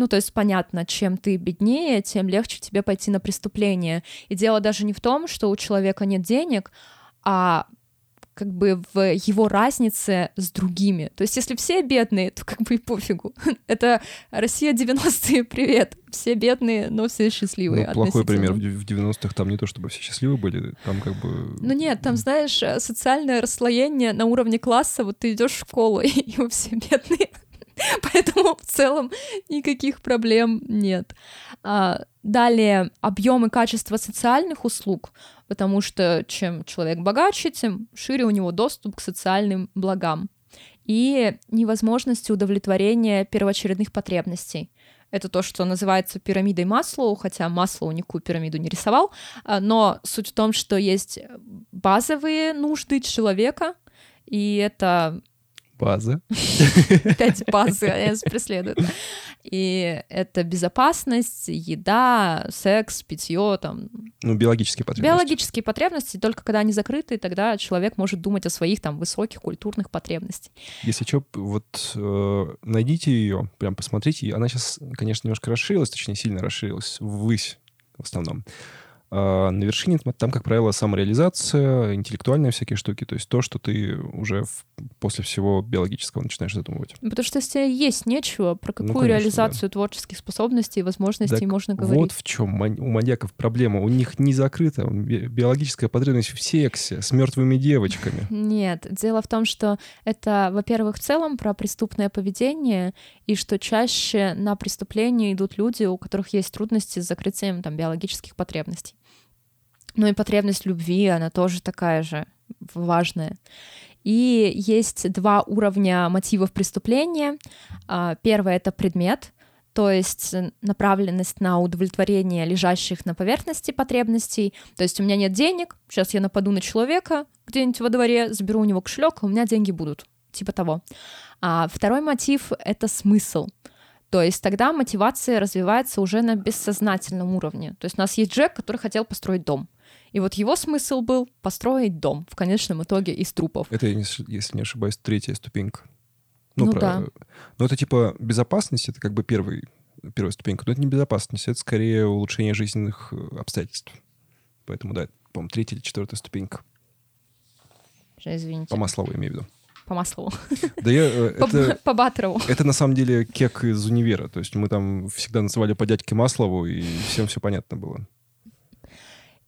ну, то есть понятно, чем ты беднее, тем легче тебе пойти на преступление. И дело даже не в том, что у человека нет денег, а как бы в его разнице с другими. То есть если все бедные, то как бы и пофигу. Это Россия 90-е, привет. Все бедные, но все счастливые. Ну, плохой пример. В 90-х там не то, чтобы все счастливы были, там как бы... Ну нет, там, знаешь, социальное расслоение на уровне класса, вот ты идешь в школу, и все бедные. Поэтому в целом никаких проблем нет. А, далее, объем и качество социальных услуг, потому что чем человек богаче, тем шире у него доступ к социальным благам. И невозможности удовлетворения первоочередных потребностей. Это то, что называется пирамидой Маслоу, хотя Маслоу никакую пирамиду не рисовал, а, но суть в том, что есть базовые нужды человека, и это База. Пять баз нас преследуют. И это безопасность, еда, секс, питье, там. Ну, биологические потребности. Биологические потребности, только когда они закрыты, тогда человек может думать о своих там высоких культурных потребностях. Если что, вот э, найдите ее, прям посмотрите. Она сейчас, конечно, немножко расширилась, точнее, сильно расширилась ввысь в основном. А на вершине там, как правило, самореализация, интеллектуальные всякие штуки, то есть то, что ты уже в, после всего биологического начинаешь задумывать. Потому что если есть нечего, про ну, какую ну, конечно, реализацию да. творческих способностей и возможностей так можно говорить? Вот в чем у маньяков проблема. У них не закрыта биологическая потребность в сексе с мертвыми девочками. Нет, дело в том, что это, во-первых, в целом про преступное поведение, и что чаще на преступление идут люди, у которых есть трудности с закрытием там, биологических потребностей. Ну и потребность любви, она тоже такая же важная. И есть два уровня мотивов преступления. А, первое — это предмет, то есть направленность на удовлетворение лежащих на поверхности потребностей. То есть у меня нет денег, сейчас я нападу на человека где-нибудь во дворе, заберу у него кошелек, у меня деньги будут, типа того. А второй мотив — это смысл. То есть тогда мотивация развивается уже на бессознательном уровне. То есть у нас есть Джек, который хотел построить дом — И вот его смысл был построить дом в конечном итоге из трупов. Это, если не ошибаюсь, третья ступенька. Ну, Ну про- да. Ну, это типа безопасность, это как бы первый, первая ступенька. Но это не безопасность, это скорее улучшение жизненных э, обстоятельств. Поэтому, да, по-моему, третья или четвертая ступенька. Извините. По Маслову, имею в виду. По Маслову. Да я... э, Это, по Батрову. это на самом деле кек из универа. То есть мы там всегда называли по дядьке Маслову, и всем все понятно было.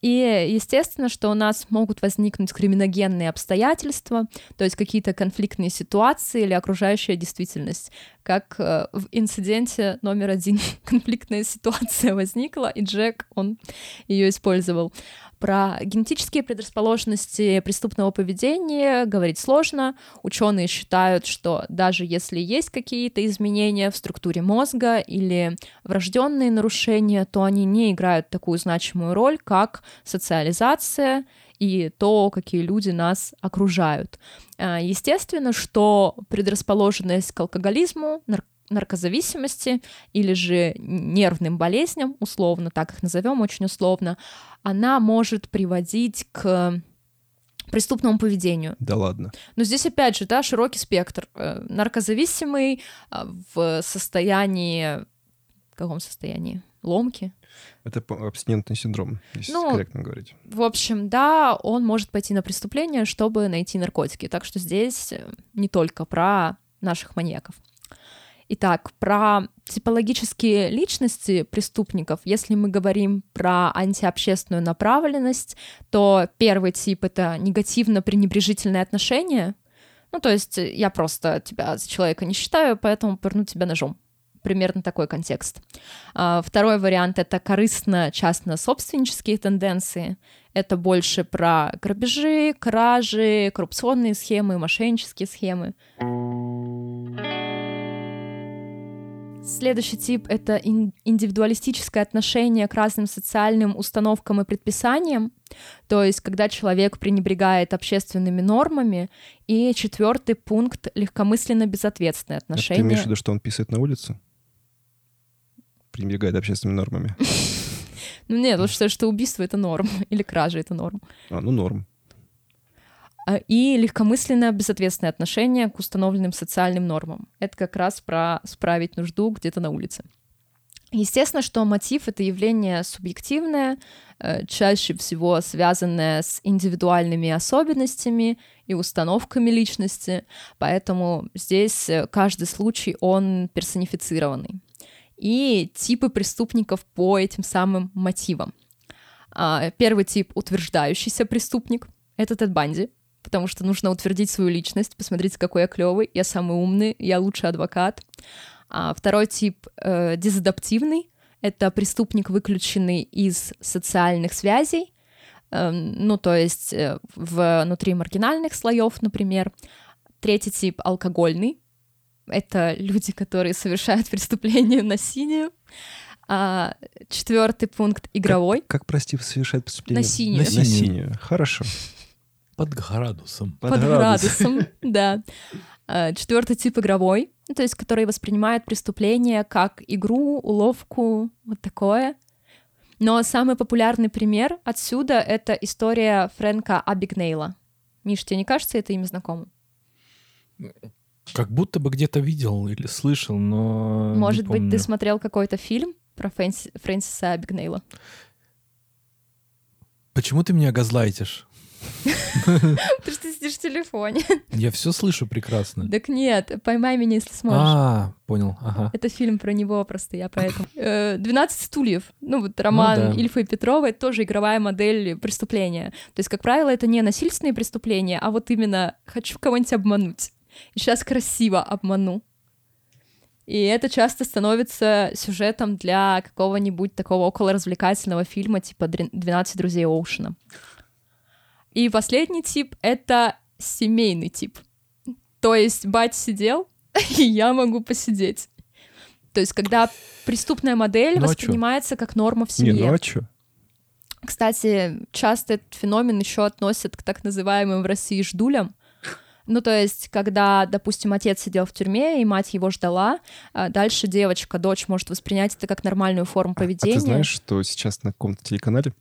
И естественно, что у нас могут возникнуть криминогенные обстоятельства, то есть какие-то конфликтные ситуации или окружающая действительность. Как э, в инциденте номер один конфликтная ситуация возникла, и Джек, он ее использовал. Про генетические предрасположенности преступного поведения говорить сложно. Ученые считают, что даже если есть какие-то изменения в структуре мозга или врожденные нарушения, то они не играют такую значимую роль, как социализация и то, какие люди нас окружают. А, Естественно, что предрасположенность к алкоголизму, нар- наркозависимости или же нервным болезням, условно, так их назовем, очень условно, она может приводить к преступному поведению. Да ладно. Но здесь опять же, да, широкий спектр. Э, Наркозависимый а, в состоянии... В каком состоянии? Ломки? Это абстинентный синдром, если Ну, корректно говорить. В общем, да, он может пойти на преступление, чтобы найти наркотики. Так что здесь э, не только про наших маньяков. Итак, про типологические личности преступников, если мы говорим про антиобщественную направленность, то первый тип — это негативно-пренебрежительное отношение. Ну, то есть э, я просто тебя за человека не считаю, поэтому пырну тебя ножом. Примерно такой контекст. А, Второй вариант — это корыстно-частно-собственнические тенденции. Это больше про грабежи, кражи, коррупционные схемы, мошеннические схемы. Следующий тип — это ин- индивидуалистическое отношение к разным социальным установкам и предписаниям, то есть когда человек пренебрегает общественными нормами. И четвертый пункт — легкомысленно-безответственное А Ты отношение. имеешь в виду, что он писает на улице? Пренебрегает общественными нормами. Ну нет, вот что, что убийство — это норм, или кража — это норм. А, ну норм. А, И легкомысленное безответственное отношение к установленным социальным нормам. Это как раз про справить нужду где-то на улице. Естественно, что мотив — это явление субъективное, э, чаще всего связанное с индивидуальными особенностями и установками личности, поэтому здесь э, каждый случай, он персонифицированный. И типы преступников по этим самым мотивам. А, Первый тип — утверждающийся преступник, это Тед Банди, потому что нужно утвердить свою личность, посмотрите, какой я клевый, я самый умный, я лучший адвокат. А второй тип э, дезадаптивный, это преступник, выключенный из социальных связей, эм, ну, то есть э, внутри маргинальных слоев, например. Третий тип алкогольный, это люди, которые совершают преступление насилию. А, четвертый пункт игровой. Как, прости, совершает преступление? На синюю. На синюю. Хорошо. Под градусом. под, градусом, да. А, Четвертый тип игровой, то есть который воспринимает преступление как игру, уловку, вот такое. Но самый популярный пример отсюда — это история Фрэнка Абигнейла. Миш, тебе не кажется это имя знакомым? Как будто бы где-то видел или слышал, но Может быть, ты смотрел какой-то фильм про Фрэнси- Фрэнсиса Абигнейла? Почему ты меня газлайтишь? Потому что ты сидишь в телефоне. Я все слышу прекрасно. Так нет, поймай меня, если сможешь. А, понял, ага. Это фильм про него просто, я поэтому. Э, «12 стульев». Ну, вот роман Ну да. Ильфа и Петрова — это тоже игровая модель преступления. То есть, как правило, это не насильственные преступления, а вот именно «хочу кого-нибудь обмануть». И сейчас красиво обману. И это часто становится сюжетом для какого-нибудь такого околоразвлекательного фильма типа «Дрин- «12 друзей Оушена». И последний тип — это семейный тип. То есть батя сидел, и я могу посидеть. То есть когда преступная модель Ну а чё? воспринимается как норма в Не, семье. ну а чё? Кстати, часто этот феномен еще относят к так называемым в России ждулям. Ну, то есть, когда, допустим, отец сидел в тюрьме, и мать его ждала, а дальше девочка, дочь может воспринять это как нормальную форму А поведения. ты знаешь, что сейчас на каком-то телеканале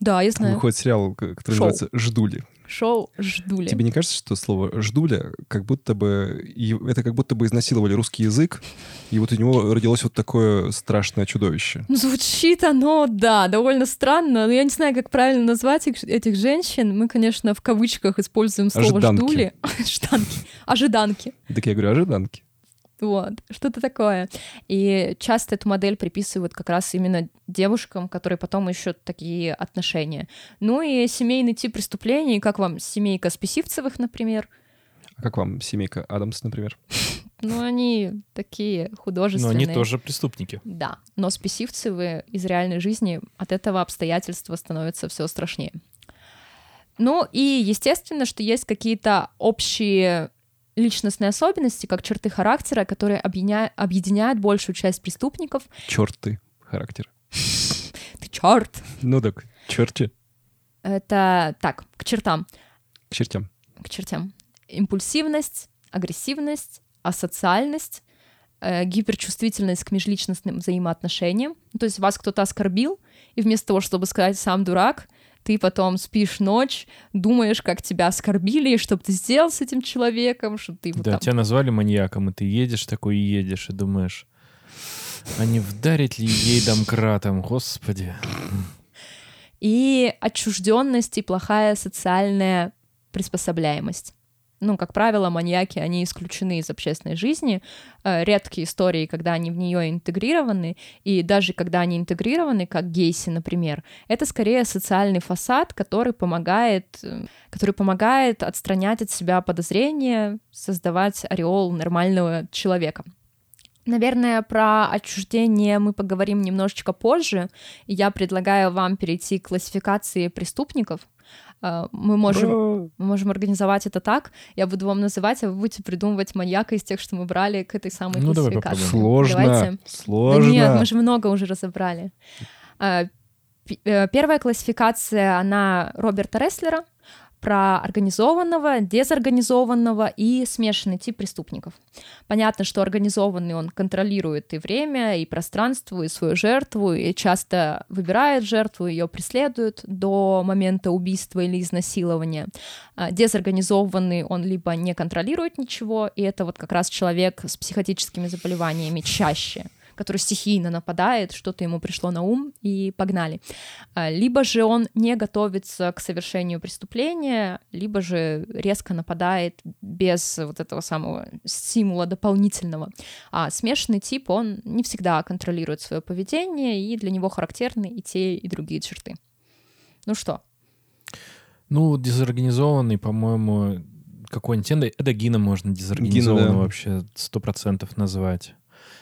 Да, я знаю. Выходит сериал, который Шоу. называется «Ждули». Шоу «Ждули». Тебе не кажется, что слово «ждуля» как будто бы... Это как будто бы изнасиловали русский язык, и вот у него родилось вот такое страшное чудовище. Ну, Звучит оно, да, довольно странно, но я не знаю, как правильно назвать их- этих женщин. Мы, конечно, в кавычках используем слово Ожиданки. «ждули». Ожиданки. Ожиданки. Так я говорю, ожиданки. Вот, что-то такое. И часто эту модель приписывают как раз именно девушкам, которые потом ищут такие отношения. Ну и семейный тип преступлений, как вам семейка Списивцевых, например. А как вам семейка Адамс, например? Ну, они такие Но художественные. они тоже преступники. Да, но спесивцевы из реальной жизни от этого обстоятельства становятся все страшнее. Ну и естественно, что есть какие-то общие личностные особенности, как черты характера, которые объединя- объединяют большую часть преступников. Черт ты, характер. Ты черт! Ну так, черти, Это так, к чертам, к чертям. к чертям. Импульсивность, агрессивность, асоциальность, э, гиперчувствительность к межличностным взаимоотношениям. Ну, То есть вас кто-то оскорбил, и вместо того, чтобы сказать «сам дурак», ты потом спишь ночь, думаешь, как тебя оскорбили, и что бы ты сделал с этим человеком, чтобы ты его Да, там... тебя назвали маньяком, и ты едешь такой и едешь, и думаешь, а не вдарить ли ей домкратом, господи. И отчужденность и плохая социальная приспособляемость. Ну, как правило, маньяки, они исключены из общественной жизни. Э, Редкие истории, когда они в нее интегрированы, и даже когда они интегрированы, как Гейси, например, это скорее социальный фасад, который помогает, э, который помогает отстранять от себя подозрения, создавать ореол нормального человека. Наверное, про отчуждение мы поговорим немножечко позже. Я предлагаю вам перейти к классификации преступников. Э, Мы можем, мы можем организовать это так. Я буду вам называть, а вы будете придумывать маньяка из тех, что мы брали к этой самой Ну, давай классификации. Сложно, Давайте. Да сложно. нет, мы же много уже разобрали. Пи- э, Первая классификация, она Роберта Рестлера про организованного, дезорганизованного и смешанный тип преступников. Понятно, что организованный он контролирует и время, и пространство, и свою жертву, и часто выбирает жертву, ее преследует до момента убийства или изнасилования. А Дезорганизованный он либо не контролирует ничего, и это вот как раз человек с психотическими заболеваниями чаще который стихийно нападает, что-то ему пришло на ум, и погнали. А, Либо же он не готовится к совершению преступления, либо же резко нападает без вот этого самого стимула дополнительного. А смешанный тип, он не всегда контролирует свое поведение, и для него характерны и те, и другие черты. Ну что, Ну, дезорганизованный, по-моему, какой-нибудь Эдогина можно дезорганизованного да. вообще сто процентов назвать.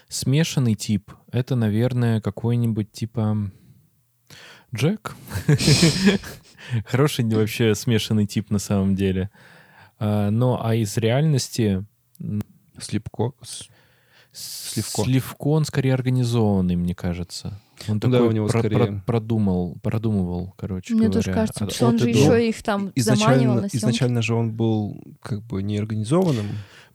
Смешанный тип — это, наверное, какой-нибудь типа Джек. Хороший вообще смешанный тип на самом деле. А, Но а из реальности Слепко. Сливко. Сливко, он скорее организованный, мне кажется. Он Ну да, такой у него про- скорее- про- продумал, продумывал, короче мне говоря. тоже кажется, от- что он же до. еще их там заманивал Изначально, на съемки. изначально же он был как бы неорганизованным.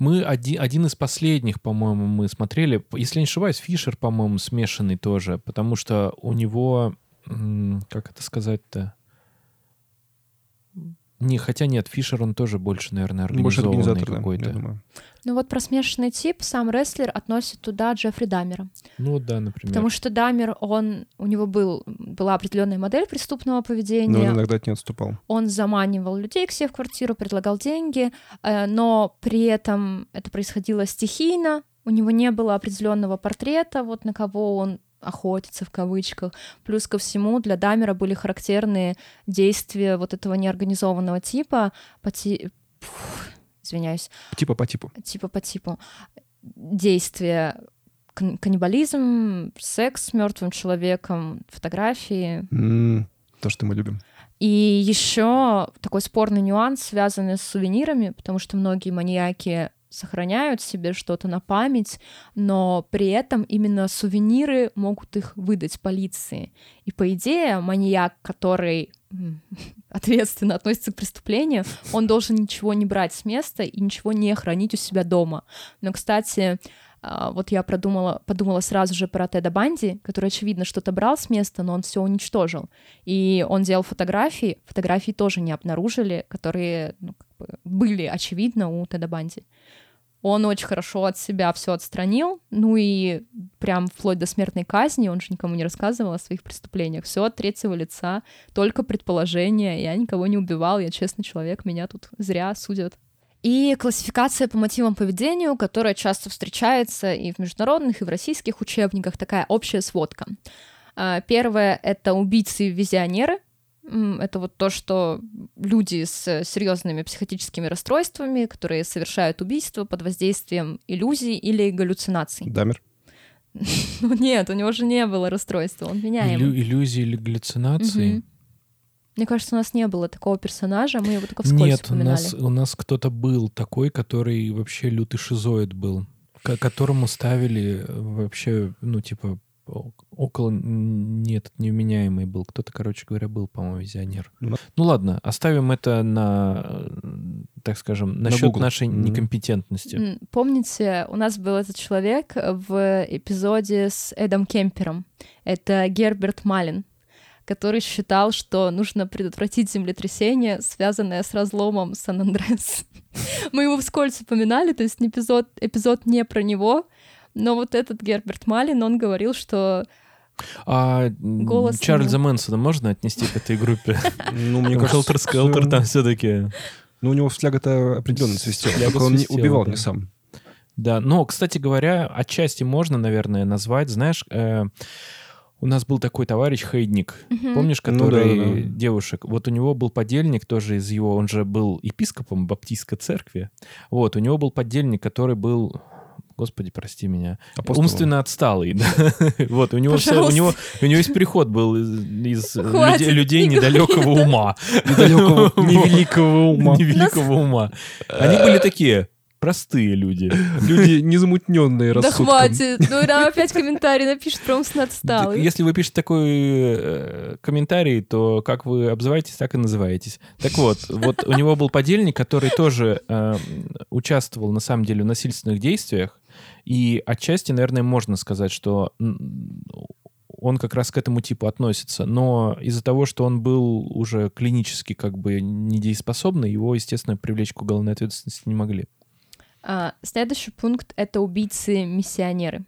Мы один, один из последних, по-моему, мы смотрели. Если не ошибаюсь, Фишер, по-моему, смешанный тоже, потому что у него, как это сказать-то? Не, хотя нет, Фишер, он тоже больше, наверное, Больше организованный да, какой-то. я думаю. Ну вот про смешанный тип сам рестлер относит туда Джеффри Дамера. Ну да, например. Потому что Дамер, он, у него был, была определенная модель преступного Но поведения. он иногда от не отступал. Он заманивал людей к себе в квартиру, предлагал деньги, э, но при этом это происходило стихийно. У него не было определенного портрета, вот на кого он охотится в кавычках. Плюс ко всему для Дамера были характерные действия вот этого неорганизованного типа, по ти- Фух, извиняюсь, Типа по типу. типа по типу действия кан- каннибализм, секс с мертвым человеком, фотографии. М, То, что мы любим. И еще такой спорный нюанс, связанный с сувенирами, потому что многие маньяки сохраняют себе что-то на память, но при этом именно сувениры могут их выдать полиции. И по идее маньяк, который ответственно относится к преступлению, он должен ничего не брать с места и ничего не хранить у себя дома. Но, кстати, вот я продумала, подумала сразу же про Теда Банди, который, очевидно, что-то брал с места, но он все уничтожил. И он делал фотографии, фотографии тоже не обнаружили, которые ну, как бы были, очевидно, у Теда Банди. Он очень хорошо от себя все отстранил, ну и прям вплоть до смертной казни, он же никому не рассказывал о своих преступлениях. Все от третьего лица, только предположения. Я никого не убивал, я честный человек, меня тут зря судят. И классификация по мотивам поведению, которая часто встречается и в международных, и в российских учебниках, такая общая сводка. А, первое — это убийцы-визионеры, это вот то, что люди с серьезными психотическими расстройствами, которые совершают убийство под воздействием иллюзий или галлюцинаций. Дамер. Ну нет, у него же не было расстройства, он меняемый. Иллю- иллюзии или галлюцинации? Мне кажется, у нас не было такого персонажа, мы его только вскользь Нет, у упоминали. нас, у нас кто-то был такой, который вообще лютый шизоид был, ко- которому ставили э, вообще, ну, типа, около... Нет, невменяемый был. Кто-то, короче говоря, был, по-моему, визионер. Ну, Ну ладно, оставим это на, э, так скажем, насчет Google. нашей Мгм. некомпетентности. Помните, у нас был этот человек в эпизоде с Эдом Кемпером. Это Герберт Малин, который считал, что нужно предотвратить землетрясение, связанное с разломом Сан-Андрес. Мы его вскользь упоминали, то есть эпизод, эпизод не про него, но вот этот Герберт Малин, он говорил, что А Голос Чарльза ему. Мэнсона можно отнести к этой группе? Ну, мне кажется... Хелтер Скелтер там все-таки. Ну, у него фляга-то определенно свистела. Только он не убивал не сам. Да, но, кстати говоря, отчасти можно, наверное, назвать, знаешь, э, у нас был такой товарищ Хейдник, мгм, помнишь, Ну который да, да, да. девушек. Вот у него был подельник тоже из его, он же был епископом баптистской церкви. Вот, у него был подельник, который был Господи, прости меня. Апостолом. Умственно отсталый, да. Вот, у него все, у него, у него есть переход был из, из Хватит, людей, людей не недалекого ума. Недалекого, невеликого ума. Невеликого ума. Они были такие простые люди. Люди незамутненные Да рассудком. хватит, ну нам опять комментарий напишет про умственно отсталый. Если вы пишете такой э, комментарий, то как вы обзываетесь, так и называетесь. Так вот, вот у него был подельник, который тоже э, участвовал на самом деле в насильственных действиях, и отчасти, наверное, можно сказать, что он как раз к этому типу относится. Но из-за того, что он был уже клинически как бы недееспособный, его, естественно, привлечь к уголовной ответственности не могли. А, Следующий пункт — это убийцы-миссионеры.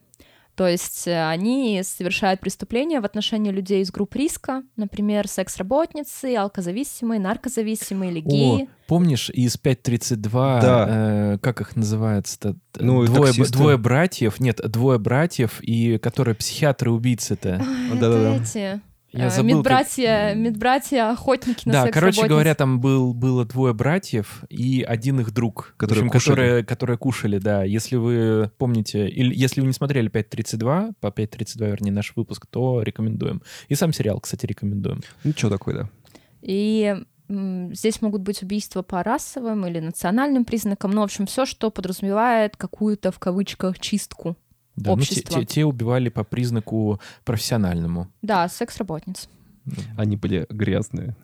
То есть э, они совершают преступления в отношении людей из групп риска, например, секс-работницы, алкозависимые, наркозависимые или геи. О, помнишь из 5.32, Да. э, как их называется-то? Ну, двое, таксисты. двое братьев, нет, двое братьев, и которые психиатры-убийцы-то. Да-да-да. эти, Я э, забыл, как- медбратья, медбратья, охотники на Да, короче говоря, там был, было двое братьев и один их друг, Которые общем, кушали. которые, которые кушали, да. Если вы помните, или если вы не смотрели 5.32, по 5.32, вернее, наш выпуск, то рекомендуем. И сам сериал, кстати, рекомендуем. Ну, что такое, да. И здесь могут быть убийства по расовым или национальным признакам, ну, в общем, все, что подразумевает какую-то, в кавычках, чистку. Да, ну, те- Общество. те, те убивали по признаку профессиональному. Да, секс-работниц. Они были грязные.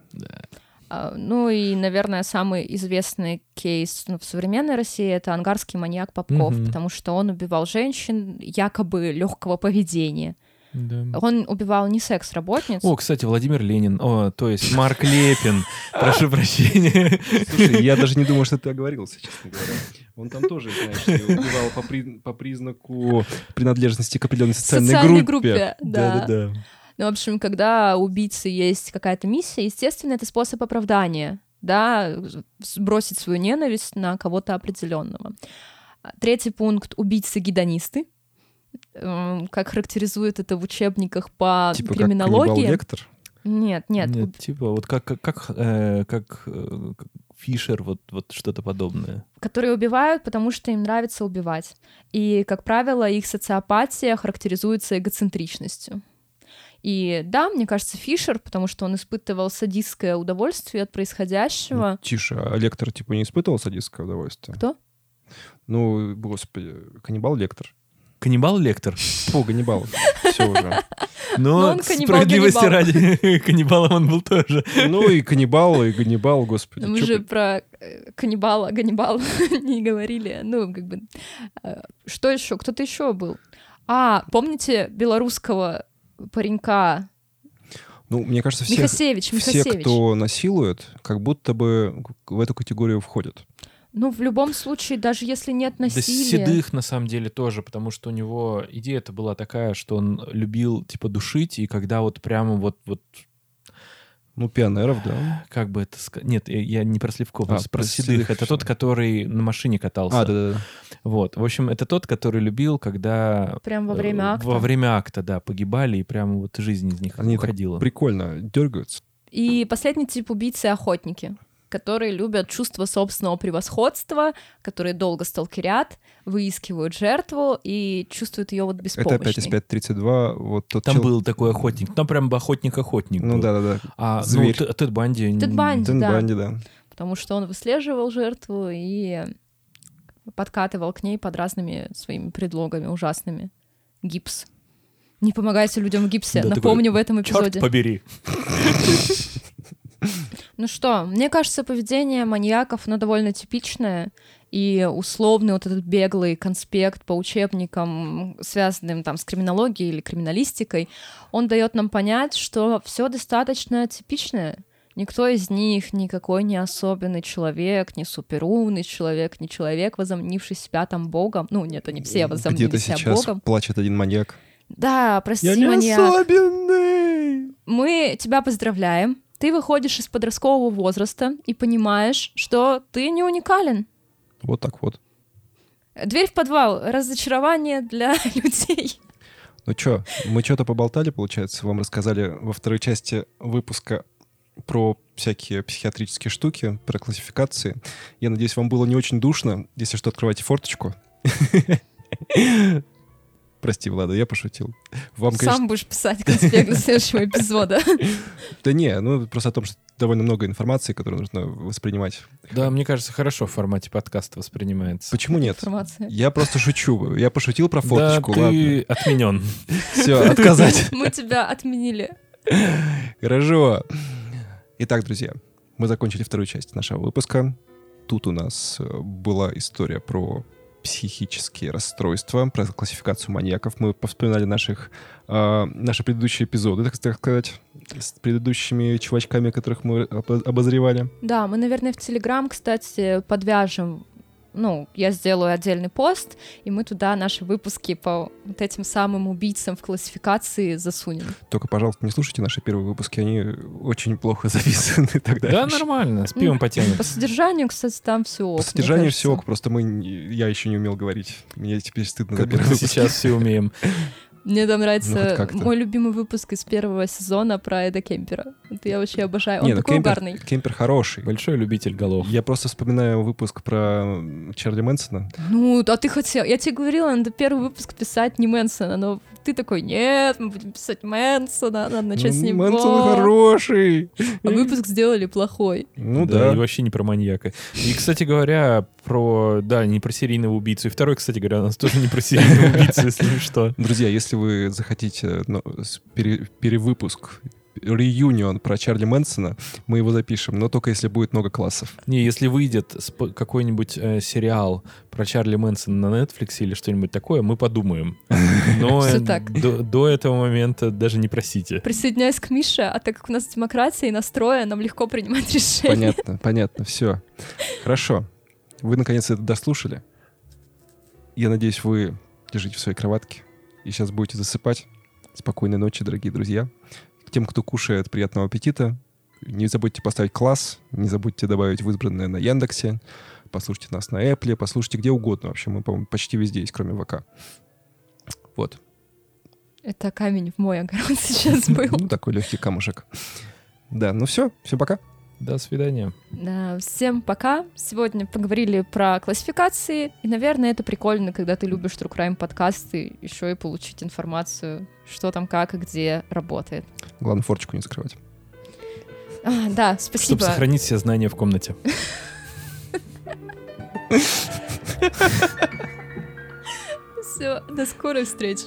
А, Ну и, наверное, самый известный кейс ну, в современной России это ангарский маньяк Попков, Мгм. потому что он убивал женщин якобы легкого поведения. Да. Он убивал не секс-работниц. О, кстати, Владимир Ленин, о, то есть Марк Лепин, прошу прощения. Слушай, я даже не думал, что ты оговорился, честно говоря. Он там тоже, знаешь, убивал по, при- по признаку принадлежности к определенной социальной, Социальной группе. группе, да. Да-да-да. Ну, в общем, когда у убийцы есть какая-то миссия, естественно, это способ оправдания, да, сбросить свою ненависть на кого-то определенного. Третий пункт — убийцы-гедонисты. Как характеризуют это в учебниках по Типа как криминологии. каннибал-лектор. Нет, нет, Нет, типа вот как, как, как, э, как, э, как Фишер, вот, вот что-то подобное. которые убивают, потому что им нравится убивать. И, как правило, их социопатия характеризуется эгоцентричностью. И да, мне кажется, Фишер, потому что он испытывал садистское удовольствие от происходящего. Ну, тише, а лектор типа не испытывал садистское удовольствие? Кто? Ну, господи, каннибал-лектор. Каннибал Лектор? Фу, Ганнибал. Все, все уже. Но Но справедливости каннибал. ради, каннибалом он был тоже. Ну и каннибал, и ганнибал, господи. Мы же ты- про э, каннибала, Ганнибал не говорили. Ну, как бы... э, Что еще? Кто-то еще был. А, помните белорусского паренька Ну, мне кажется, все, Михасевич, все, кто насилует, как будто бы в эту категорию входят. Ну, в любом случае, даже если нет Да насилия... седых на самом деле тоже, потому что у него идея-то была такая, что он любил типа душить, и когда вот прямо вот вот Ну, пионеров, да. как бы это сказать? Нет, я- не про Сливкова, А, про про седых. седых Это тот, который на машине катался. А, да-да-да. Вот. В общем, это тот, который любил, когда Прям во э, время акта. Во время акта, да, погибали, и прямо вот жизнь из них Они уходила. Прикольно дергаются. И последний тип убийцы — охотники, которые любят чувство собственного превосходства, которые долго сталкерят, выискивают жертву и чувствуют ее вот Это беспомощной. опять из 5.32. Вот тот Там чел- был такой охотник. Там прям бы охотник-охотник Ну был. да-да-да. А, Зверь. ну, Тед Банди... Тед Банди. Дэн да. Банди, да. Потому что он выслеживал жертву и подкатывал к ней под разными своими предлогами ужасными. Гипс. Не помогайте людям в гипсе. Да, Напомню в этом Черт эпизоде. побери. Ну что, мне кажется, поведение маньяков, оно довольно типичное, и условный вот этот беглый конспект по учебникам, связанным там с криминологией или криминалистикой, он дает нам понять, что все достаточно типичное. Никто из них никакой не особенный человек, не суперумный человек, не человек, возомнивший себя там богом. Ну, нет, они все возомнили Где-то себя сейчас богом. плачет один маньяк. Да, прости, Я не маньяк. особенный! Мы тебя поздравляем. Ты выходишь из подросткового возраста и понимаешь, что ты не уникален. Вот так вот. Дверь в подвал. Разочарование для людей. Ну чё, мы что-то поболтали, получается, вам рассказали во второй части выпуска про всякие психиатрические штуки, про классификации. Я надеюсь, вам было не очень душно. Если что, открывайте форточку. Прости, Влада, я пошутил. Вам, конечно... Сам будешь писать конспект следующего эпизода. Да не, ну просто о том, что довольно много информации, которую нужно воспринимать. Да, мне кажется, хорошо в формате подкаста воспринимается. Почему нет? Информация. Я просто шучу. Я пошутил про Да, форточку, ты отменен. Все, отказать. Мы тебя отменили. Хорошо. Итак, друзья, мы закончили вторую часть нашего выпуска. Тут у нас э, была история про психические расстройства, про классификацию маньяков. Мы повспоминали наших, э, наши предыдущие эпизоды, так, сказать, с предыдущими чувачками, которых мы обо- обозревали. Да, мы, наверное, в Телеграм, кстати, подвяжем ну, я сделаю отдельный пост, и мы туда наши выпуски по вот этим самым убийцам в классификации засунем. Только, пожалуйста, не слушайте наши первые выпуски, они очень плохо записаны тогда. Да, нормально, с пивом потянет. По содержанию, кстати, там все По содержанию все ок, просто мы, я еще не умел говорить. Мне теперь стыдно за Как первый будто выпуск. сейчас все умеем. Мне там Ну, нравится как-то. мой любимый выпуск из первого сезона про Эда Кемпера. Это я вообще обожаю. Он Не, ну такой Кемпер, угарный. Кемпер хороший. Большой любитель голов. Я просто вспоминаю выпуск про Чарли Мэнсона. Ну, а ты хотел... Я тебе говорила, надо первый выпуск писать не Мэнсона, но ты такой, нет, мы будем писать Мэнсона, надо начать с Ну, него. Мэнсон хороший. А выпуск сделали плохой. Ну да, да. и вообще не про маньяка. И, кстати говоря, про... Да, не про серийного убийцу. И второй, кстати говоря, у нас тоже не про серийного убийцу, если что. Друзья, если вы захотите ну, пере- перевыпуск, реюнион про Чарли Мэнсона, мы его запишем, но только если будет много классов. Не, если выйдет какой-нибудь э, сериал про Чарли Мэнсона на Netflix или что-нибудь такое, мы подумаем. Но э. До, до этого момента даже не просите. Присоединяюсь к Мише, а так как у нас демократия и настроя, нам легко принимать решения. Понятно, понятно, все. Хорошо. Вы наконец это дослушали. Я надеюсь, вы лежите в своей кроватке и сейчас будете засыпать. Спокойной ночи, дорогие друзья. Тем, кто кушает, приятного аппетита. Не забудьте поставить класс, не забудьте добавить в избранное на Яндексе. Послушайте нас на Apple, послушайте где угодно. Вообще, мы, по-моему, почти везде есть, кроме ВК. Вот. Это камень в мой огород сейчас был. Ну, такой легкий камушек. Да, ну все, все, пока. До свидания. Да, всем пока. Сегодня поговорили про классификации. И, наверное, это прикольно, когда ты любишь True Crime подкасты, еще и получить информацию, что там, как и где работает. Главное, форчику не скрывать. А, да, Чтобы спасибо. сохранить все знания в комнате. Все, до скорой встречи.